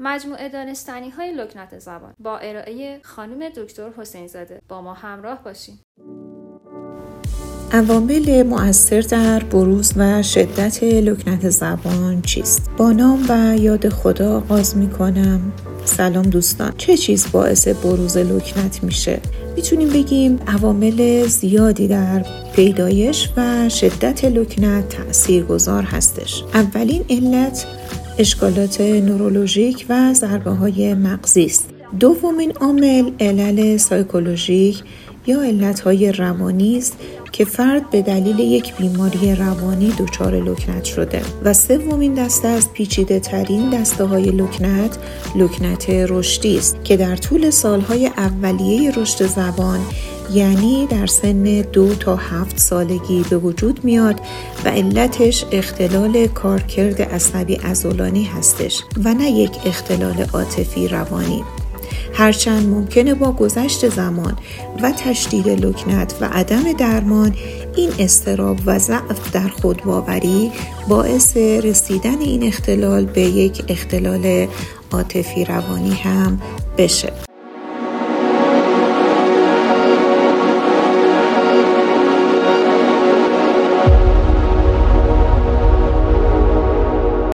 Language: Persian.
مجموعه دانستنی های لکنت زبان با ارائه خانم دکتر حسین زاده با ما همراه باشیم عوامل مؤثر در بروز و شدت لکنت زبان چیست؟ با نام و یاد خدا آغاز می کنم سلام دوستان. چه چیز باعث بروز لکنت میشه؟ می‌تونیم بگیم عوامل زیادی در پیدایش و شدت لکنت تأثیر گذار هستش. اولین علت اشکالات نورولوژیک و ضربه های مغزی است. دومین عامل علل سایکولوژیک یا علتهای روانی است که فرد به دلیل یک بیماری روانی دچار لکنت شده و سومین دسته از پیچیده ترین دسته های لکنت لکنت رشدی است که در طول سالهای اولیه رشد زبان یعنی در سن دو تا هفت سالگی به وجود میاد و علتش اختلال کارکرد عصبی ازولانی هستش و نه یک اختلال عاطفی روانی. هرچند ممکنه با گذشت زمان و تشدید لکنت و عدم درمان این استراب و ضعف در خودباوری باعث رسیدن این اختلال به یک اختلال عاطفی روانی هم بشه.